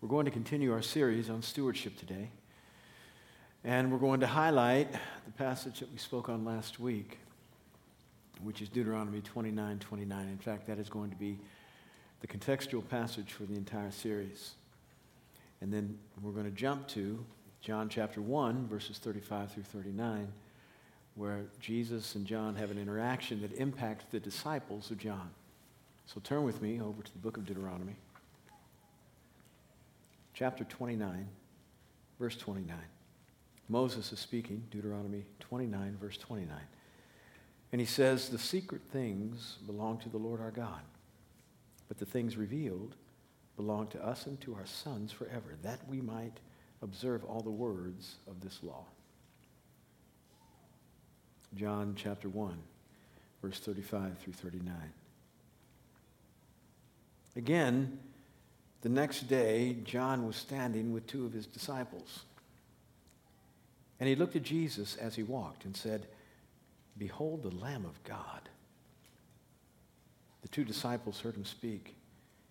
We're going to continue our series on stewardship today. And we're going to highlight the passage that we spoke on last week, which is Deuteronomy 29 29. In fact, that is going to be the contextual passage for the entire series. And then we're going to jump to John chapter 1, verses 35 through 39, where Jesus and John have an interaction that impacts the disciples of John. So turn with me over to the book of Deuteronomy chapter 29, verse 29. Moses is speaking, Deuteronomy 29, verse 29. And he says, The secret things belong to the Lord our God, but the things revealed belong to us and to our sons forever, that we might observe all the words of this law. John chapter 1, verse 35 through 39. Again, the next day, John was standing with two of his disciples. And he looked at Jesus as he walked and said, Behold the Lamb of God. The two disciples heard him speak,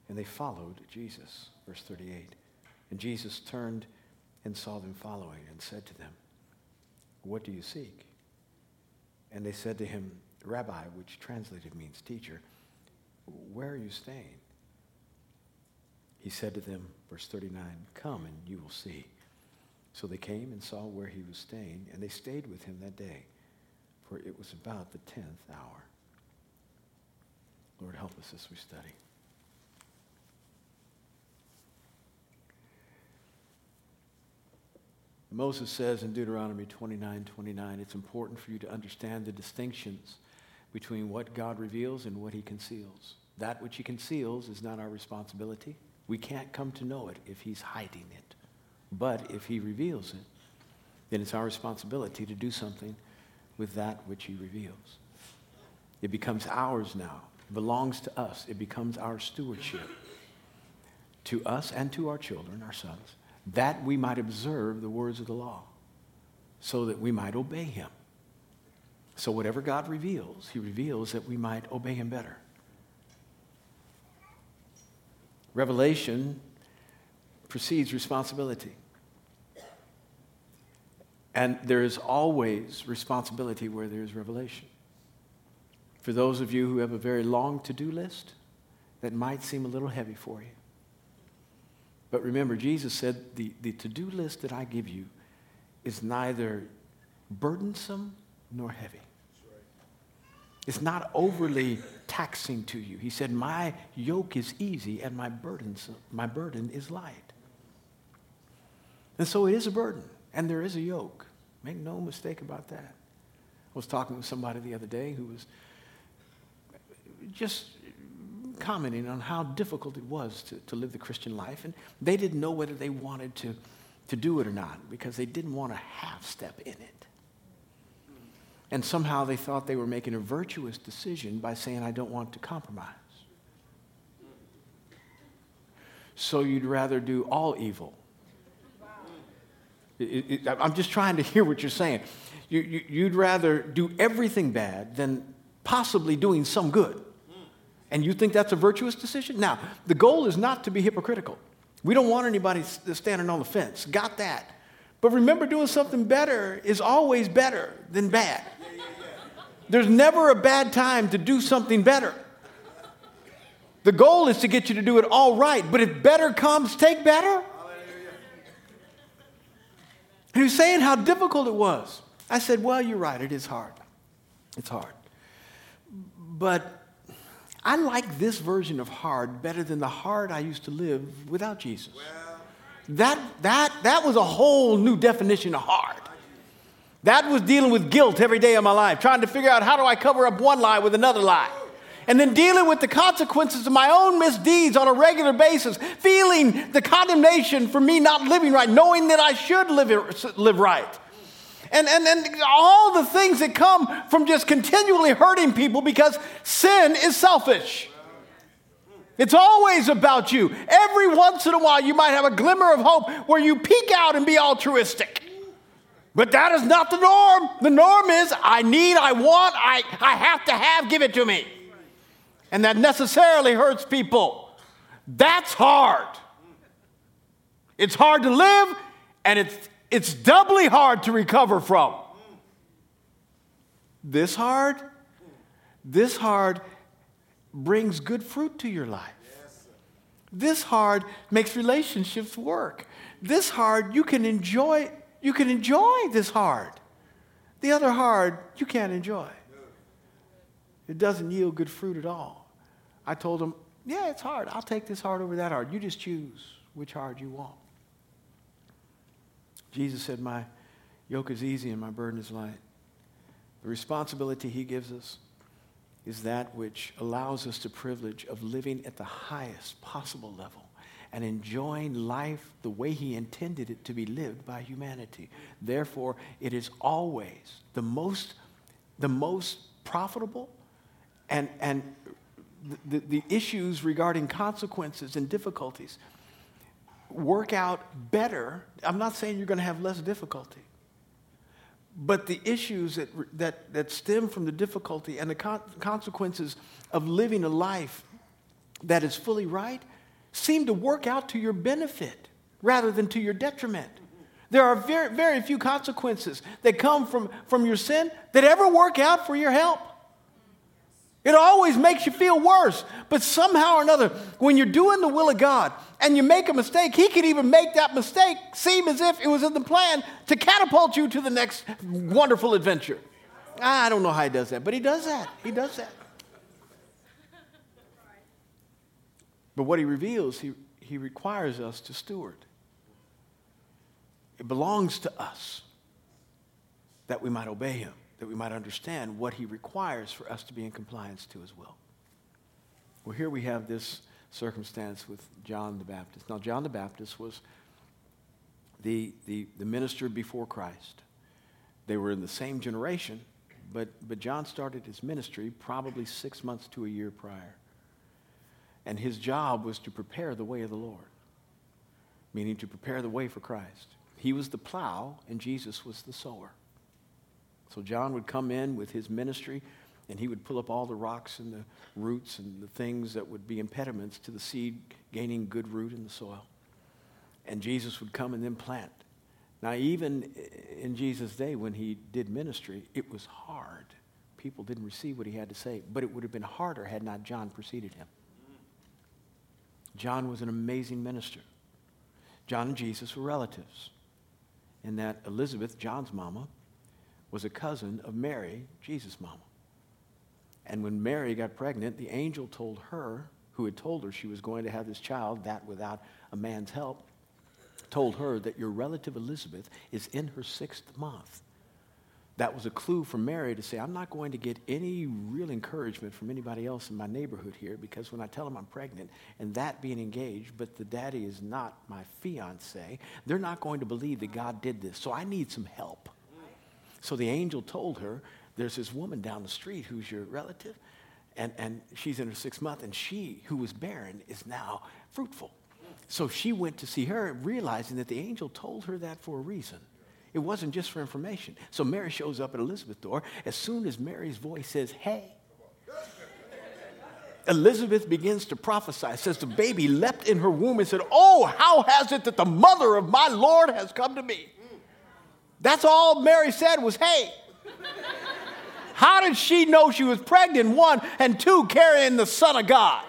and they followed Jesus. Verse 38. And Jesus turned and saw them following and said to them, What do you seek? And they said to him, Rabbi, which translated means teacher, where are you staying? He said to them, verse 39, Come and you will see. So they came and saw where he was staying, and they stayed with him that day, for it was about the tenth hour. Lord, help us as we study. Moses says in Deuteronomy 29 29, it's important for you to understand the distinctions between what God reveals and what he conceals. That which he conceals is not our responsibility. We can't come to know it if he's hiding it. But if he reveals it, then it's our responsibility to do something with that which he reveals. It becomes ours now, belongs to us. It becomes our stewardship to us and to our children, our sons, that we might observe the words of the law, so that we might obey him. So, whatever God reveals, he reveals that we might obey him better. Revelation precedes responsibility. And there is always responsibility where there is revelation. For those of you who have a very long to do list, that might seem a little heavy for you. But remember, Jesus said the, the to do list that I give you is neither burdensome nor heavy. It's not overly taxing to you. He said, My yoke is easy and my, burdens, my burden is light. And so it is a burden, and there is a yoke. Make no mistake about that. I was talking with somebody the other day who was just commenting on how difficult it was to, to live the Christian life, and they didn't know whether they wanted to, to do it or not because they didn't want to half step in it. And somehow they thought they were making a virtuous decision by saying, I don't want to compromise. So you'd rather do all evil. It, it, I'm just trying to hear what you're saying. You, you, you'd rather do everything bad than possibly doing some good. And you think that's a virtuous decision? Now, the goal is not to be hypocritical. We don't want anybody standing on the fence. Got that. But remember, doing something better is always better than bad. There's never a bad time to do something better. The goal is to get you to do it all right, but if better comes, take better. And he was saying how difficult it was. I said, Well, you're right, it is hard. It's hard. But I like this version of hard better than the hard I used to live without Jesus. That, that, that was a whole new definition of hard. That was dealing with guilt every day of my life, trying to figure out how do I cover up one lie with another lie. And then dealing with the consequences of my own misdeeds on a regular basis, feeling the condemnation for me not living right, knowing that I should live, live right. And, and, and all the things that come from just continually hurting people because sin is selfish. It's always about you. Every once in a while, you might have a glimmer of hope where you peek out and be altruistic. But that is not the norm. The norm is I need, I want, I, I have to have, give it to me. And that necessarily hurts people. That's hard. It's hard to live, and it's, it's doubly hard to recover from. This hard, this hard brings good fruit to your life. This hard makes relationships work. This hard, you can enjoy, you can enjoy this hard. The other hard, you can't enjoy. It doesn't yield good fruit at all. I told him, yeah, it's hard. I'll take this hard over that hard. You just choose which hard you want. Jesus said, My yoke is easy and my burden is light. The responsibility he gives us is that which allows us the privilege of living at the highest possible level and enjoying life the way he intended it to be lived by humanity. Therefore, it is always the most, the most profitable and, and the, the issues regarding consequences and difficulties work out better. I'm not saying you're going to have less difficulty. But the issues that, that, that stem from the difficulty and the con- consequences of living a life that is fully right seem to work out to your benefit rather than to your detriment. There are very, very few consequences that come from, from your sin that ever work out for your help. It always makes you feel worse. But somehow or another, when you're doing the will of God and you make a mistake, He can even make that mistake seem as if it was in the plan to catapult you to the next wonderful adventure. I don't know how He does that, but He does that. He does that. But what He reveals, He, he requires us to steward. It belongs to us that we might obey Him that we might understand what he requires for us to be in compliance to his will. Well, here we have this circumstance with John the Baptist. Now, John the Baptist was the, the, the minister before Christ. They were in the same generation, but, but John started his ministry probably six months to a year prior. And his job was to prepare the way of the Lord, meaning to prepare the way for Christ. He was the plow, and Jesus was the sower. So John would come in with his ministry and he would pull up all the rocks and the roots and the things that would be impediments to the seed gaining good root in the soil. And Jesus would come and then plant. Now, even in Jesus' day when he did ministry, it was hard. People didn't receive what he had to say, but it would have been harder had not John preceded him. John was an amazing minister. John and Jesus were relatives. In that Elizabeth, John's mama, was a cousin of Mary, Jesus' mama. And when Mary got pregnant, the angel told her, who had told her she was going to have this child, that without a man's help, told her that your relative Elizabeth is in her sixth month. That was a clue for Mary to say, I'm not going to get any real encouragement from anybody else in my neighborhood here because when I tell them I'm pregnant and that being engaged, but the daddy is not my fiance, they're not going to believe that God did this. So I need some help. So the angel told her, There's this woman down the street who's your relative, and, and she's in her sixth month, and she, who was barren, is now fruitful. So she went to see her, realizing that the angel told her that for a reason. It wasn't just for information. So Mary shows up at Elizabeth's door. As soon as Mary's voice says, Hey, Elizabeth begins to prophesy. Says the baby leapt in her womb and said, Oh, how has it that the mother of my Lord has come to me? That's all Mary said was, hey. How did she know she was pregnant? One, and two, carrying the Son of God.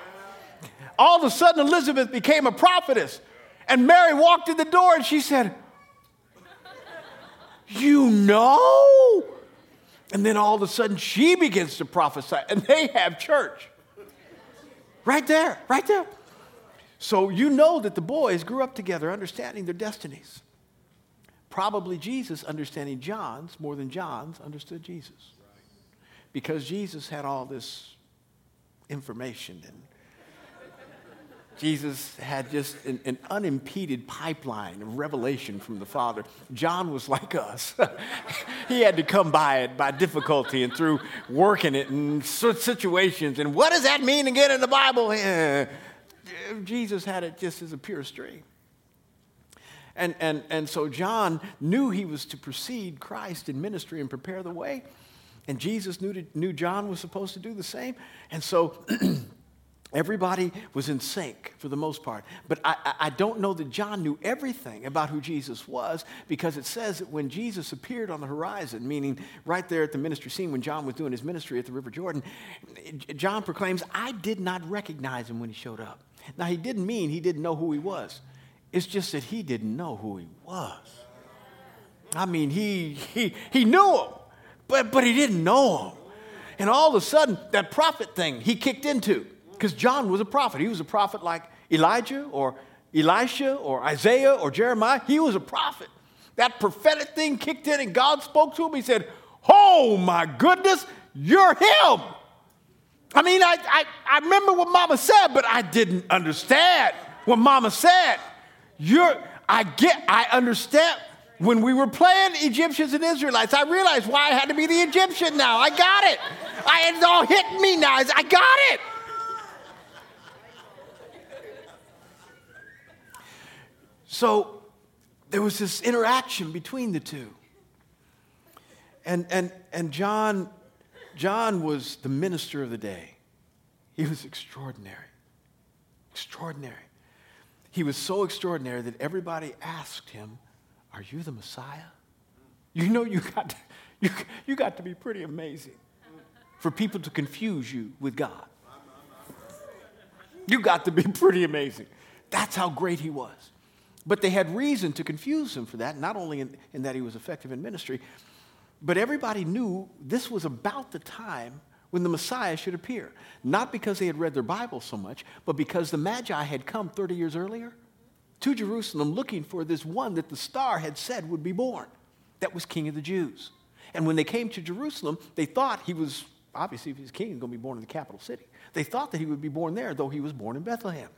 All of a sudden, Elizabeth became a prophetess. And Mary walked in the door and she said, You know? And then all of a sudden, she begins to prophesy, and they have church. Right there, right there. So you know that the boys grew up together, understanding their destinies. Probably Jesus understanding John's more than John's understood Jesus. Because Jesus had all this information and Jesus had just an, an, unimpeded pipeline of revelation from the Father. John was like us. he had to come by it by difficulty and through working it in situations. And what does that mean again in the Bible? Jesus had it just as a pure stream. And, and, and so John knew he was to precede Christ in ministry and prepare the way. And Jesus knew, to, knew John was supposed to do the same. And so Everybody was in sync for the most part. But I, I, don't know that John knew everything about who Jesus was because it says that when Jesus appeared on the horizon, meaning right there at the ministry scene when John was doing his ministry at the River Jordan, John proclaims, I did not recognize him when he showed up. Now, he didn't mean he didn't know who he was, it's just that he didn't know who he was. I mean, he, he, he knew him, but, but he didn't know him. And all of a sudden, that prophet thing he kicked into because John was a prophet. He was a prophet like Elijah or Elisha or Isaiah or Jeremiah. He was a prophet. That prophetic thing kicked in and God spoke to him. He said, Oh my goodness, you're him. I mean, I, I, I remember what mama said, but I didn't understand what mama said. You're, I get, I understand. When we were playing Egyptians and Israelites, I realized why I had to be the Egyptian now. I got it. I, it's all hit me now. I got it. So there was this interaction between the two. And, and, and John, John was the minister of the day. He was extraordinary. Extraordinary. He was so extraordinary that everybody asked him, Are you the Messiah? You know, you got to, you, you got to be pretty amazing for people to confuse you with God. You got to be pretty amazing. That's how great he was. But they had reason to confuse him for that, not only in, in that he was effective in ministry, but everybody knew this was about the time when the Messiah should appear. Not because they had read their Bible so much, but because the Magi had come 30 years earlier to Jerusalem looking for this one that the star had said would be born. That was King of the Jews. And when they came to Jerusalem, they thought he was, obviously, if he's king, he's going to be born in the capital city. They thought that he would be born there, though he was born in Bethlehem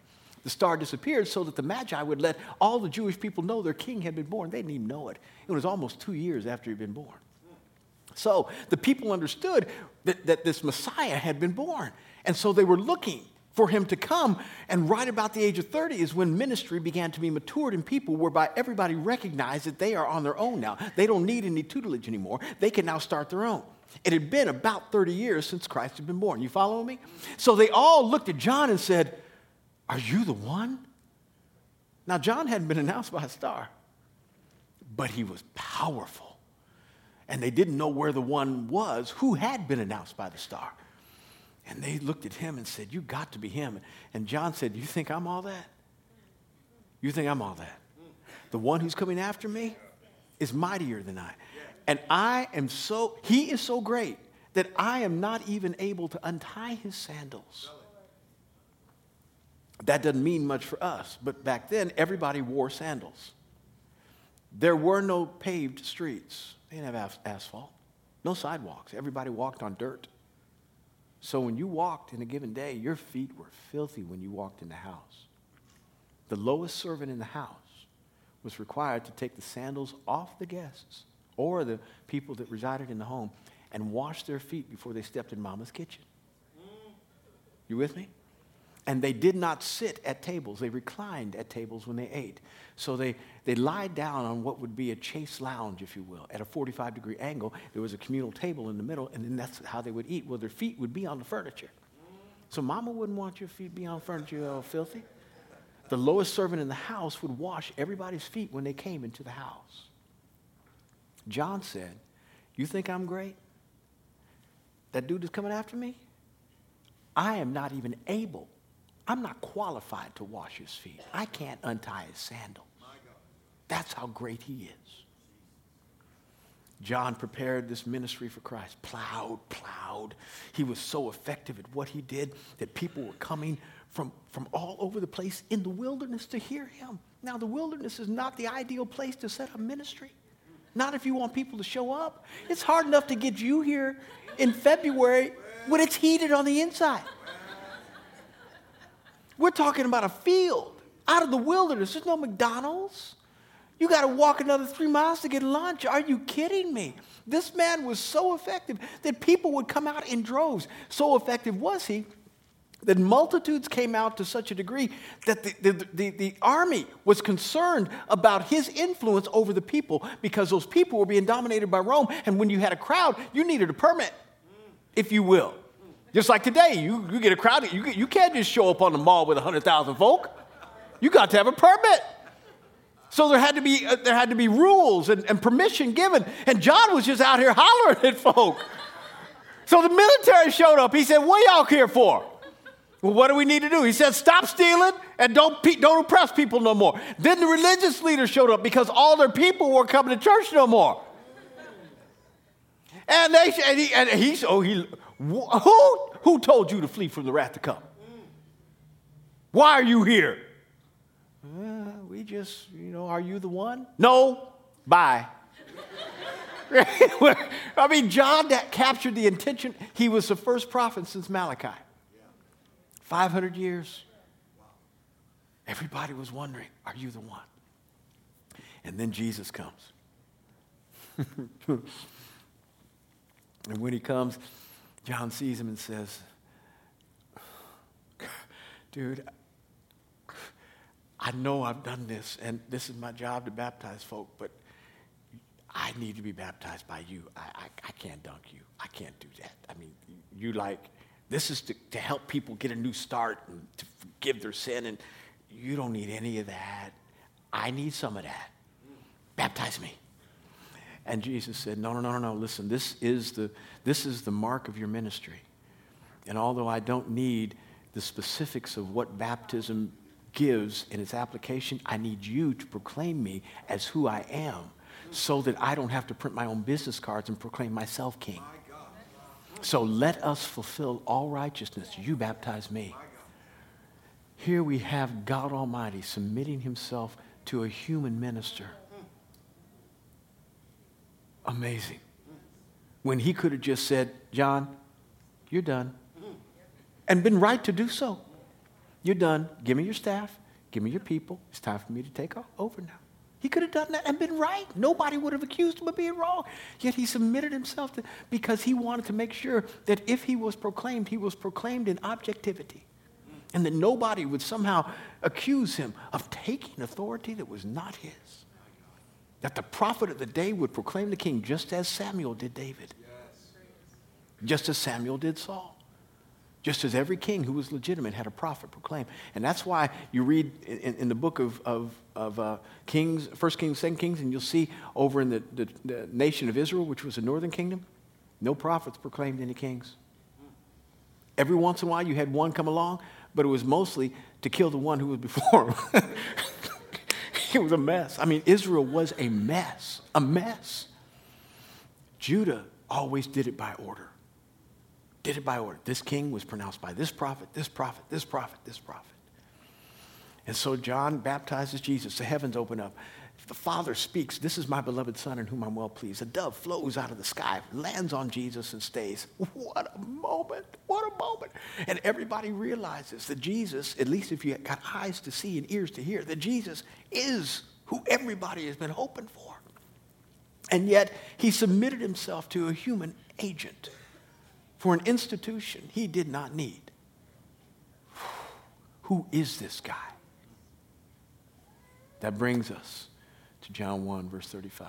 the star disappeared so that the Magi would let all the Jewish people know their king had been born. They didn't even know it. It was almost two years after he'd been born. So the people understood that, that this Messiah had been born. And so they were looking for him to come. And right about the age of 30 is when ministry began to be matured in people, whereby everybody recognized that they are on their own now. They don't need any tutelage anymore. They can now start their own. It had been about 30 years since Christ had been born. You follow me? So they all looked at John and said, are you the one? Now, John hadn't been announced by a star, but he was powerful. And they didn't know where the one was who had been announced by the star. And they looked at him and said, You got to be him. And John said, You think I'm all that? You think I'm all that? The one who's coming after me is mightier than I. And I am so, he is so great that I am not even able to untie his sandals. That doesn't mean much for us, but back then, everybody wore sandals. There were no paved streets, they didn't have asphalt, no sidewalks. Everybody walked on dirt. So when you walked in a given day, your feet were filthy when you walked in the house. The lowest servant in the house was required to take the sandals off the guests or the people that resided in the home and wash their feet before they stepped in mama's kitchen. You with me? And they did not sit at tables. They reclined at tables when they ate. So they, they lied down on what would be a chaise lounge, if you will. At a 45 degree angle, there was a communal table in the middle, and then that's how they would eat. Well, their feet would be on the furniture. So mama wouldn't want your feet be on furniture all filthy. The lowest servant in the house would wash everybody's feet when they came into the house. John said, You think I'm great? That dude is coming after me? I am not even able I'm not qualified to wash his feet. I can't untie his sandals. That's how great he is. John prepared this ministry for Christ, plowed, plowed. He was so effective at what he did that people were coming from, from all over the place in the wilderness to hear him. Now, the wilderness is not the ideal place to set up ministry. Not if you want people to show up. It's hard enough to get you here in February when it's heated on the inside. We're talking about a field out of the wilderness. There's no McDonald's. You got to walk another three miles to get lunch. Are you kidding me? This man was so effective that people would come out in droves. So effective was he that multitudes came out to such a degree that the, the, the, the, army was concerned about his influence over the people because those people were being dominated by Rome. And when you had a crowd, you needed a permit, if you will. Just like today, you, you get a crowd, you, you can't just show up on the mall with 100,000 folk. You got to have a permit. So there had to be, uh, there had to be rules and, and permission given. And John was just out here hollering at folk. So the military showed up. He said, What y'all here for? Well, what do we need to do? He said, Stop stealing and don't, don't oppress people no more. Then the religious leaders showed up because all their people weren't coming to church no more. And they and he, and he oh he who who told you to flee from the wrath to come? Why are you here? Uh, we just you know are you the one? No. Bye. I mean, John that captured the intention. He was the first prophet since Malachi. 500 years. Everybody was wondering, are you the one? And then Jesus comes. and when he comes, John sees him and says, Dude, I know I've done this, and this is my job to baptize folk, but I need to be baptized by you. I, I, I, can't dunk you. I can't do that. I mean, you like, this is to, to help people get a new start and to forgive their sin, and you don't need any of that. I need some of that. Baptize me. And Jesus said, No, no, no, no, no. Listen, this is the, this is the mark of your ministry. And although I don't need the specifics of what baptism gives in its application, I need you to proclaim me as who I am so that I don't have to print my own business cards and proclaim myself king. So let us fulfill all righteousness. You baptize me. Here we have God Almighty submitting himself to a human minister. Amazing. When he could have just said, John, you're done. And been right to do so. You're done. Give me your staff. Give me your people. It's time for me to take over now. He could have done that and been right. Nobody would have accused him of being wrong. Yet he submitted himself to, because he wanted to make sure that if he was proclaimed, he was proclaimed in objectivity. And that nobody would somehow accuse him of taking authority that was not his. That the prophet of the day would proclaim the king just as Samuel did David, just as Samuel did Saul. Just as every king who was legitimate had a prophet proclaim. And that's why you read in, in the book of, of, of uh, Kings, First Kings, Second Kings, and you'll see over in the, the, the nation of Israel, which was the northern kingdom, no prophets proclaimed any kings. Every once in a while you had one come along, but it was mostly to kill the one who was before him. it was a mess. I mean, Israel was a mess, a mess. Judah always did it by order did it by order. This king was pronounced by this prophet, this prophet, this prophet, this prophet. And so John baptizes Jesus. The heavens open up. The Father speaks, This is my beloved Son in whom I'm well pleased. A dove flows out of the sky, lands on Jesus, and stays. What a moment! What a moment! And everybody realizes that Jesus, at least if you got eyes to see and ears to hear, that Jesus is who everybody has been hoping for. And yet, he submitted himself to a human agent for an institution he did not need. Who is this guy? That brings us to John 1, verse 35.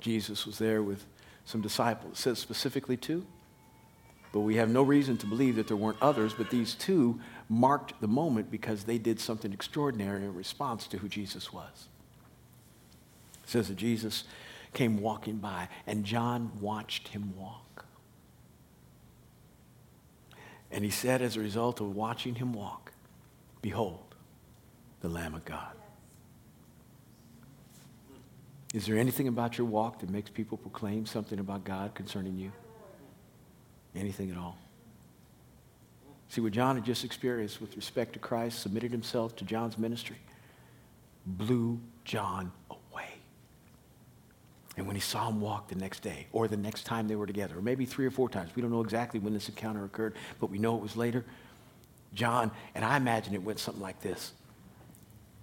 Jesus was there with some disciples. It says specifically two, but we have no reason to believe that there weren't others, but these two marked the moment because they did something extraordinary in response to who Jesus was. It says that Jesus came walking by, and John watched him walk. And he said, as a result of watching him walk, Behold, the Lamb of God. Is there anything about your walk that makes people proclaim something about God concerning you? Anything at all? See, what John had just experienced with respect to Christ, submitted himself to John's ministry, blew John away. and when he saw him walk the next day, or the next time they were together, or maybe three or four times, we don't know exactly when this encounter occurred, but we know it was later. John, and I imagine it went something like this.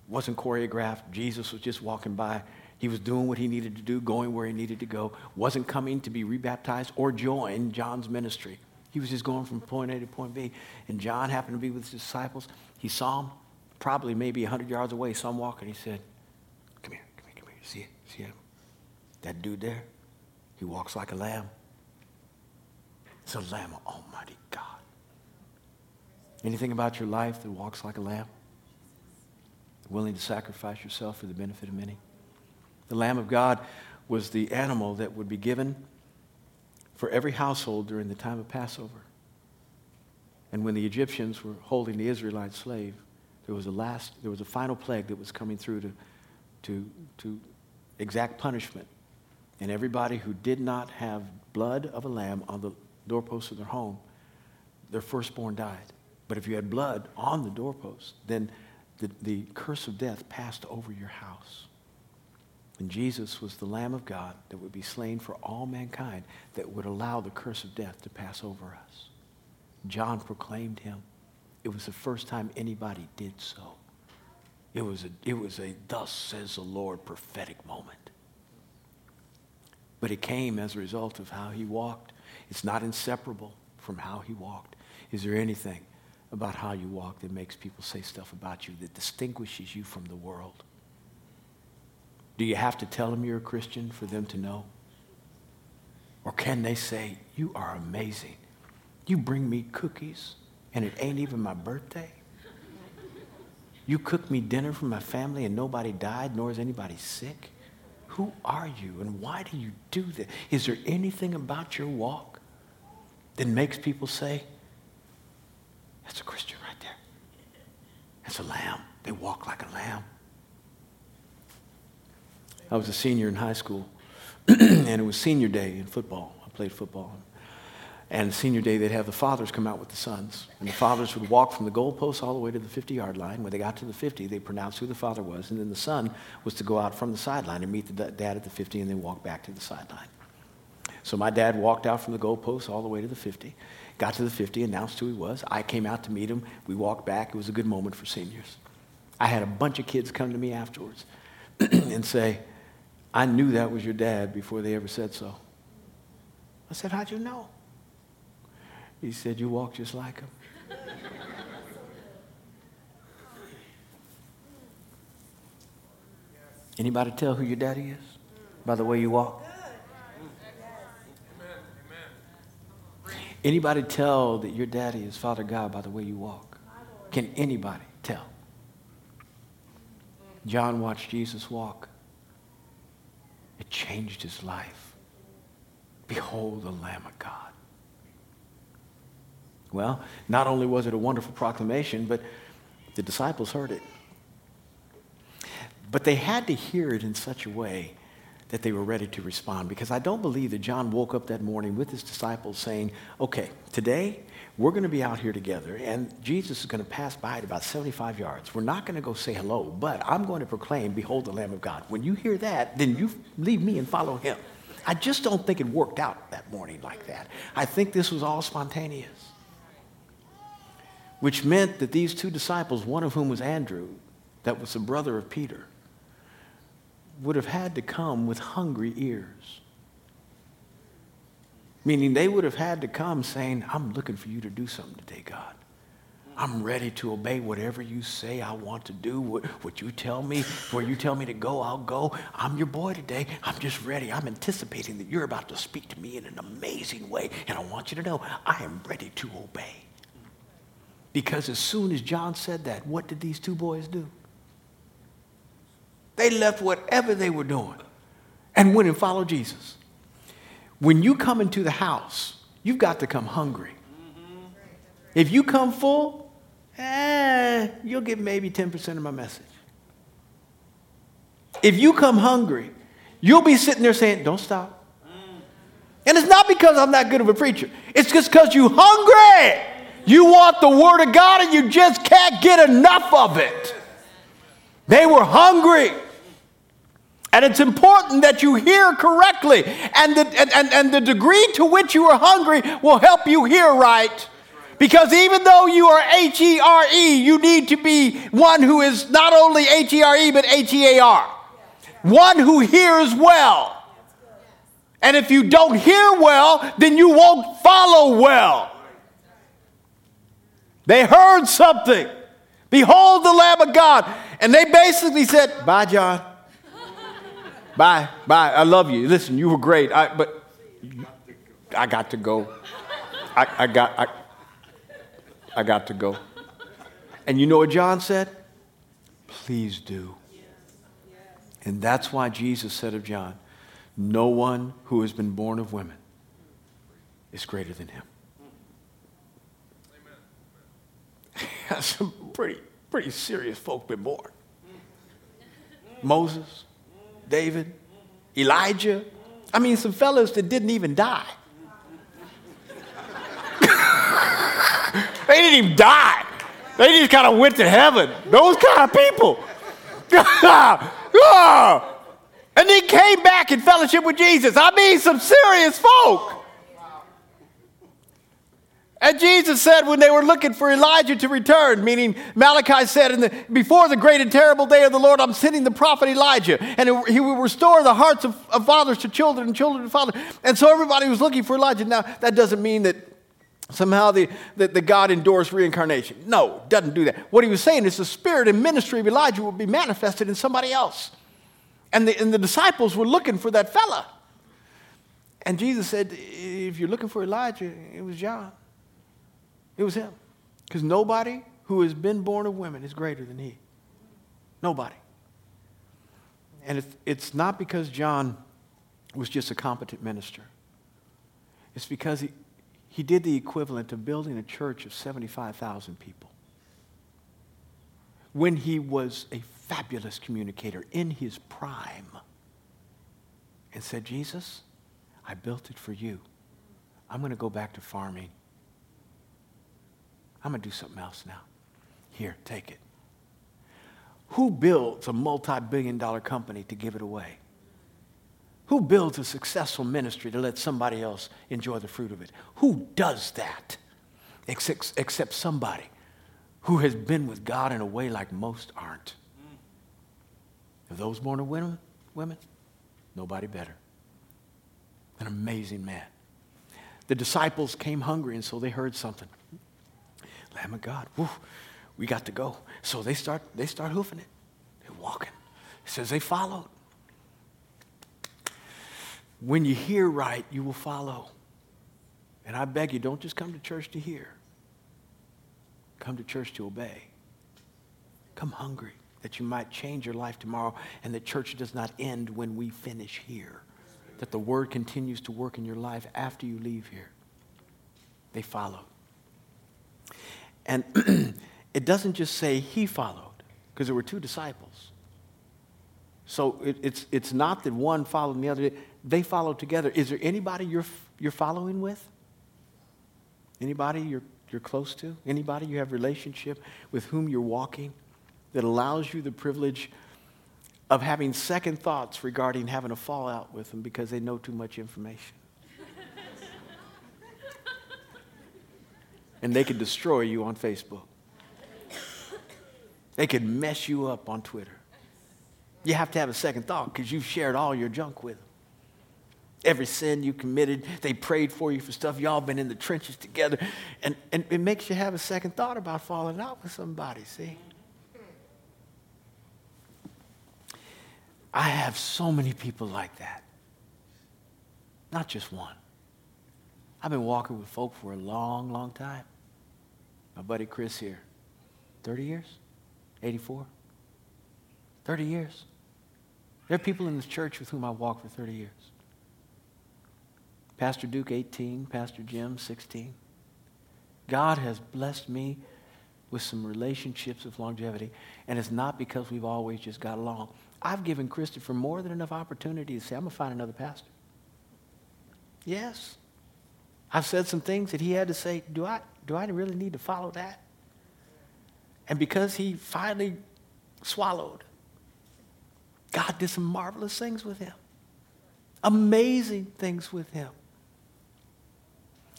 It wasn't choreographed. Jesus was just walking by. He was doing what he needed to do, going where he needed to go. Wasn't coming to be rebaptized or join John's ministry. He was just going from point A to point B. And John happened to be with his disciples. He saw him, probably maybe 100 yards away, saw him walking. He said, Come here, come here, come here. See it? See him? That dude there, he walks like a lamb. It's a lamb of Almighty God. Anything about your life that walks like a lamb? Willing to sacrifice yourself for the benefit of many? The Lamb of God was the animal that would be given for every household during the time of Passover. And when the Egyptians were holding the Israelite slave, there was a last, there was a final plague that was coming through to, to, to exact punishment. And everybody who did not have blood of a lamb on the doorpost of their home, their firstborn died. But if you had blood on the doorpost, then the, the curse of death passed over your house. And Jesus was the Lamb of God that would be slain for all mankind that would allow the curse of death to pass over us. John proclaimed him. It was the first time anybody did so. It was a, it was a thus says the Lord prophetic moment. But it came as a result of how he walked. It's not inseparable from how he walked. Is there anything about how you walk that makes people say stuff about you that distinguishes you from the world? Do you have to tell them you're a Christian for them to know? Or can they say, You are amazing? You bring me cookies and it ain't even my birthday? You cook me dinner for my family and nobody died, nor is anybody sick? Who are you and why do you do that? Is there anything about your walk that makes people say, That's a Christian right there? That's a lamb. They walk like a lamb. I was a senior in high school, and it was senior day in football. I played football. And senior day, they'd have the fathers come out with the sons. And the fathers would walk from the goalpost all the way to the 50 yard line. When they got to the 50, they pronounced who the father was. And then the son was to go out from the sideline and meet the dad at the 50 and then walk back to the sideline. So my dad walked out from the goalpost all the way to the 50, got to the 50, announced who he was. I came out to meet him. We walked back. It was a good moment for seniors. I had a bunch of kids come to me afterwards and say, I knew that was your dad before they ever said so. I said, How'd you know? He said, You walk just like him. Anybody tell who your daddy is by the way you walk? Anybody tell that your daddy is Father God by the way you walk? Can anybody tell? John watched Jesus walk. Changed his life. Behold the Lamb of God. Well, not only was it a wonderful proclamation, but the disciples heard it. But they had to hear it in such a way that they were ready to respond because I don't believe that John woke up that morning with his disciples saying, okay, today we're going to be out here together and Jesus is going to pass by at about 75 yards. We're not going to go say hello, but I'm going to proclaim, behold the Lamb of God. When you hear that, then you leave me and follow him. I just don't think it worked out that morning like that. I think this was all spontaneous which meant that these two disciples, one of whom was Andrew, that was the brother of Peter, would have had to come with hungry ears. Meaning they would have had to come saying, I'm looking for you to do something today, God. I'm ready to obey whatever you say I want to do. What, what you tell me, where you tell me to go, I'll go. I'm your boy today. I'm just ready. I'm anticipating that you're about to speak to me in an amazing way. And I want you to know I am ready to obey. Because as soon as John said that, what did these two boys do? They left whatever they were doing and went and followed Jesus. When you come into the house, you've got to come hungry. If you come full, eh, you'll get maybe 10% of my message. If you come hungry, you'll be sitting there saying, Don't stop. And it's not because I'm that good of a preacher, it's just because you're hungry. You want the Word of God and you just can't get enough of it. They were hungry. And it's important that you hear correctly. And the, and, and, and the degree to which you are hungry will help you hear right. Because even though you are H E R E, you need to be one who is not only H E R E, but H E A R. One who hears well. And if you don't hear well, then you won't follow well. They heard something. Behold the Lamb of God. And they basically said, Bye, John. Bye, bye. I love you. Listen, you were great. I, but I got to go. I, I, got, I, I got to go. And you know what John said? Please do. And that's why Jesus said of John, No one who has been born of women is greater than him. Some pretty, pretty serious folk been born. Moses, David, Elijah. I mean, some fellows that didn't even die. they didn't even die. They just kind of went to heaven. Those kind of people. and he came back in fellowship with Jesus. I mean, some serious folk. And Jesus said when they were looking for Elijah to return, meaning Malachi said, in the, Before the great and terrible day of the Lord, I'm sending the prophet Elijah, and he will restore the hearts of, of fathers to children and children to fathers. And so everybody was looking for Elijah. Now, that doesn't mean that somehow the, the, the, God endorsed reincarnation. No, doesn't do that. What he was saying is the spirit and ministry of Elijah will be manifested in somebody else. And the, and the disciples were looking for that fella. And Jesus said, If you're looking for Elijah, it was John. It was him. Because nobody who has been born of women is greater than he. Nobody. And it's, not because John was just a competent minister, it's because he, he did the equivalent of building a church of 75,000 people. When he was a fabulous communicator in his prime and said, Jesus, I built it for you. I'm going to go back to farming I'm going to do something else now. Here, take it. Who builds a multi billion dollar company to give it away? Who builds a successful ministry to let somebody else enjoy the fruit of it? Who does that except, except somebody who has been with God in a way like most aren't? Of those born of women, women, nobody better. An amazing man. The disciples came hungry, and so they heard something. Lamb of God. Woo, we got to go. So they start, they start hoofing it. They're walking. It says they followed. When you hear right, you will follow. And I beg you, don't just come to church to hear. Come to church to obey. Come hungry that you might change your life tomorrow and the church does not end when we finish here. That the word continues to work in your life after you leave here. They followed. And it doesn't just say he followed, because there were two disciples. So it, it's, it's not that one followed and the other, they followed together. Is there anybody you're, you're following with? Anybody you're, you're close to? Anybody you have relationship with whom you're walking that allows you the privilege of having second thoughts regarding having a fallout with them because they know too much information? And they could destroy you on Facebook. They could mess you up on Twitter. You have to have a second thought because you've shared all your junk with them. Every sin you committed, they prayed for you for stuff. Y'all been in the trenches together. And, and it makes you have a second thought about falling out with somebody, see? I have so many people like that. Not just one. I've been walking with folk for a long, long time. My buddy Chris here. 30 years? 84? 30 years. There are people in this church with whom I walked for 30 years. Pastor Duke, 18. Pastor Jim, 16. God has blessed me with some relationships of longevity, and it's not because we've always just got along. I've given Christopher more than enough opportunity to say, I'm going to find another pastor. Yes. I've said some things that he had to say, do I, do I really need to follow that? And because he finally swallowed, God did some marvelous things with him. Amazing things with him.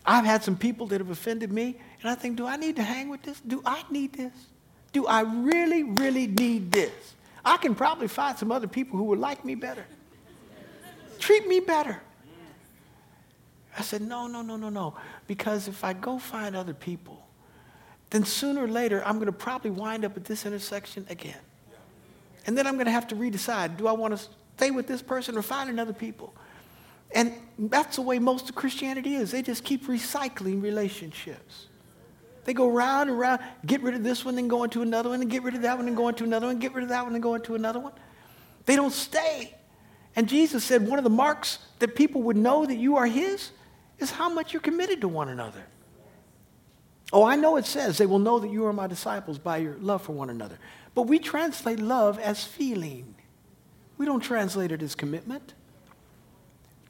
I've had some people that have offended me, and I think, do I need to hang with this? Do I need this? Do I really, really need this? I can probably find some other people who would like me better, treat me better. I said, no, no, no, no, no. Because if I go find other people, then sooner or later, I'm going to probably wind up at this intersection again. And then I'm going to have to redecide do I want to stay with this person or find another people? And that's the way most of Christianity is. They just keep recycling relationships. They go round and round, get rid of this one, then go into another one, and get rid of that one, and go into another one, get rid of that one, and go into another one. They don't stay. And Jesus said one of the marks that people would know that you are His is how much you're committed to one another. Oh, I know it says they will know that you are my disciples by your love for one another. But we translate love as feeling. We don't translate it as commitment.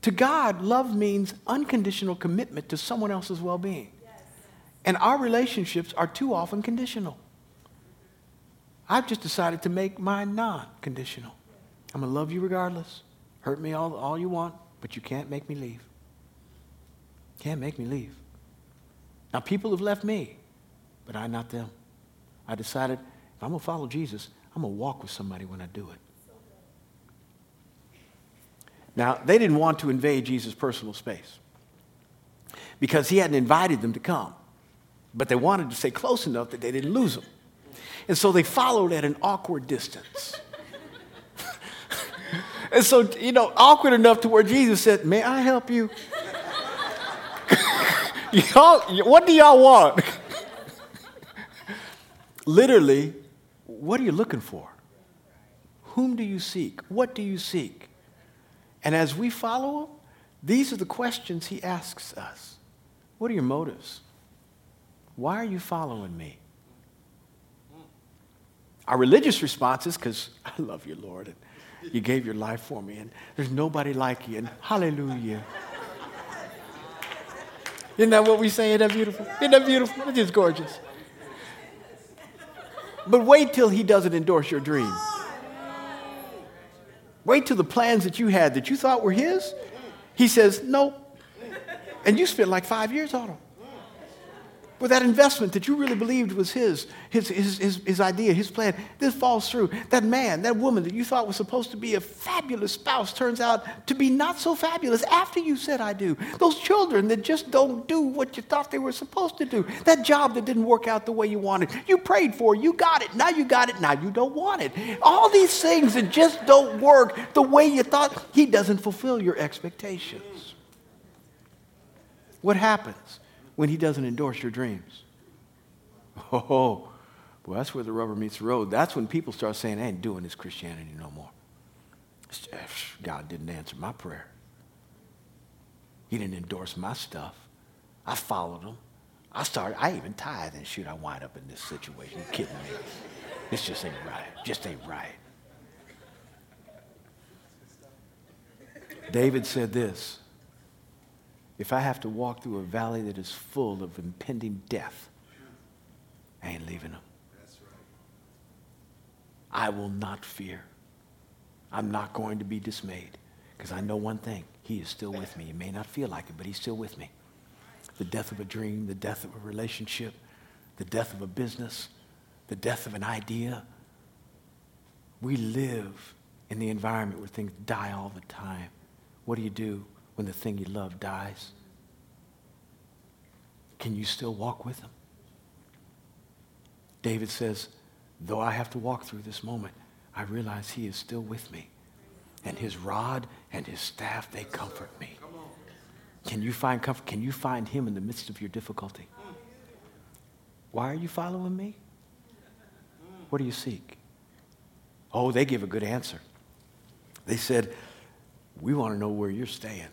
To God, love means unconditional commitment to someone else's well being. And our relationships are too often conditional. I've just decided to make mine non conditional. I'm going to love you regardless. Hurt me all, all you want, but you can't make me leave. Can't make me leave. Now, people have left me, but I not them. I decided if I'm going to follow Jesus, I'm going to walk with somebody when I do it. Now, they didn't want to invade Jesus' personal space because he hadn't invited them to come. But they wanted to stay close enough that they didn't lose him. And so they followed at an awkward distance. and so, you know, awkward enough to where Jesus said, May I help you? Y'all, what do y'all want? Literally, what are you looking for? Whom do you seek? What do you seek? And as we follow him, these are the questions he asks us. What are your motives? Why are you following me? Our religious response is because I love you, Lord, and you gave your life for me, and there's nobody like you, and hallelujah. Isn't that what we say? Isn't that beautiful? Isn't that beautiful? It's just gorgeous. But wait till he doesn't endorse your dream. Wait till the plans that you had that you thought were his, he says, nope. And you spent like five years on them. But that investment that you really believed was his, his, his, his, his, idea, his plan, this falls through. That man, that woman that you thought was supposed to be a fabulous spouse turns out to be not so fabulous after you said, I do. Those children that just don't do what you thought they were supposed to do. That job that didn't work out the way you wanted. You prayed for, you got it. Now you got it. Now you don't want it. All these things that just don't work the way you thought, he doesn't fulfill your expectations. What happens? When he doesn't endorse your dreams. Oh, well, that's where the rubber meets the road. That's when people start saying, I ain't doing this Christianity no more. God didn't answer my prayer. He didn't endorse my stuff. I followed him. I started, I even tithe and shoot, I wind up in this situation. You kidding me? This just ain't right. Just ain't right. David said this if I have to walk through a valley that is full of impending death, I ain't leaving them. I will not fear. I'm not going to be dismayed because I know one thing. He is still with me. He may not feel like it, but he's still with me. The death of a dream, the death of a relationship, the death of a business, the death of an idea. We live in the environment where things die all the time. What do you do? When the thing you love dies? Can you still walk with him? David says, though I have to walk through this moment, I realize he is still with me. And his rod and his staff, they comfort me. Can you find comfort? Can you find him in the midst of your difficulty? Why are you following me? What do you seek? Oh, they give a good answer. They said, We want to know where you're staying.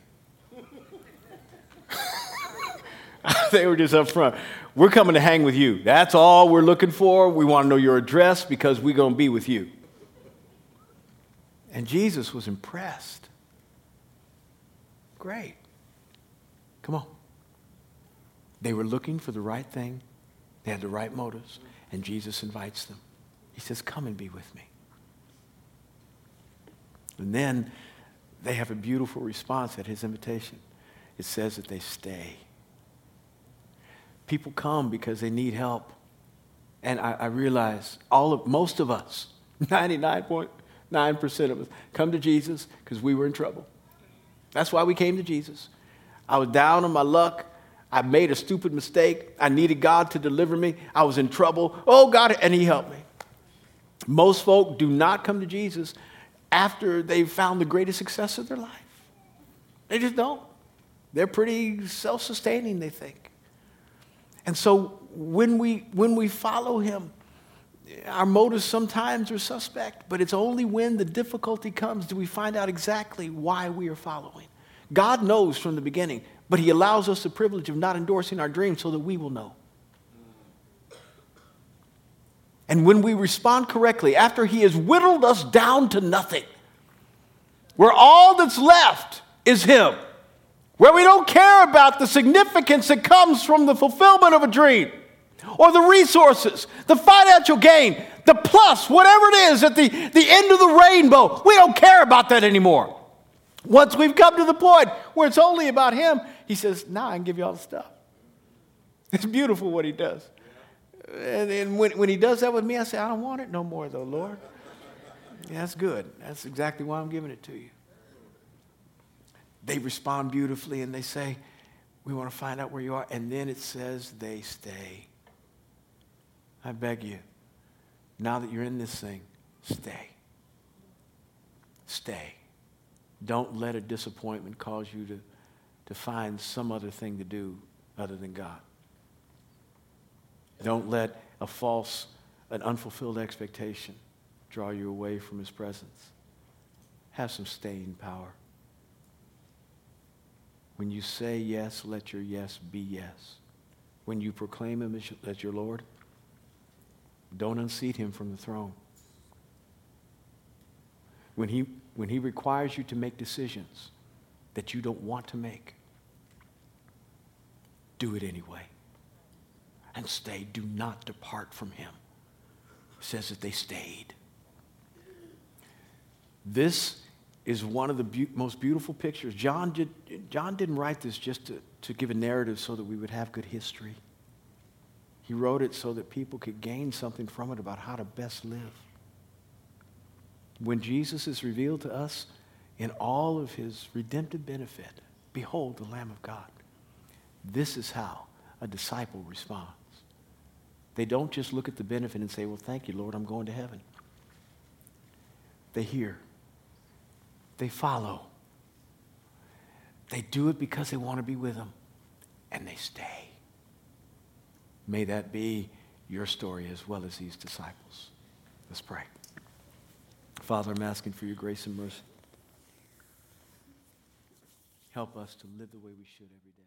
they were just up front. We're coming to hang with you. That's all we're looking for. We want to know your address because we're going to be with you. And Jesus was impressed. Great. Come on. They were looking for the right thing, they had the right motives, and Jesus invites them. He says, Come and be with me. And then they have a beautiful response at his invitation. It says that they stay. People come because they need help. And I, I realize all of, most of us, 99.9% of us, come to Jesus because we were in trouble. That's why we came to Jesus. I was down on my luck. I made a stupid mistake. I needed God to deliver me. I was in trouble. Oh, God, and He helped me. Most folk do not come to Jesus after they've found the greatest success of their life. They just don't. They're pretty self sustaining, they think. And so when we, when we follow him, our motives sometimes are suspect, but it's only when the difficulty comes do we find out exactly why we are following. God knows from the beginning, but he allows us the privilege of not endorsing our dreams so that we will know. And when we respond correctly, after he has whittled us down to nothing, where all that's left is him, where we don't care about the significance that comes from the fulfillment of a dream or the resources, the financial gain, the plus, whatever it is at the, the end of the rainbow. We don't care about that anymore. Once we've come to the point where it's only about Him, He says, Now I can give you all the stuff. It's beautiful what He does. And, and when, when He does that with me, I say, I don't want it no more, though, Lord. Yeah, that's good. That's exactly why I'm giving it to you. They respond beautifully and they say, We want to find out where you are. And then it says they stay. I beg you, now that you're in this thing, stay. Stay. Don't let a disappointment cause you to, to find some other thing to do other than God. Don't let a false, an unfulfilled expectation draw you away from His presence. Have some staying power. When you say yes, let your yes be yes. When you proclaim Him as your Lord, don't unseat him from the throne. When he, when he requires you to make decisions that you don't want to make, do it anyway. And stay. Do not depart from him. It says that they stayed. This is one of the be- most beautiful pictures. John, did, John didn't write this just to, to give a narrative so that we would have good history. He wrote it so that people could gain something from it about how to best live. When Jesus is revealed to us in all of his redemptive benefit, behold the Lamb of God. This is how a disciple responds. They don't just look at the benefit and say, Well, thank you, Lord, I'm going to heaven. They hear, they follow, they do it because they want to be with him, and they stay. May that be your story as well as these disciples. Let's pray. Father, I'm asking for your grace and mercy. Help us to live the way we should every day.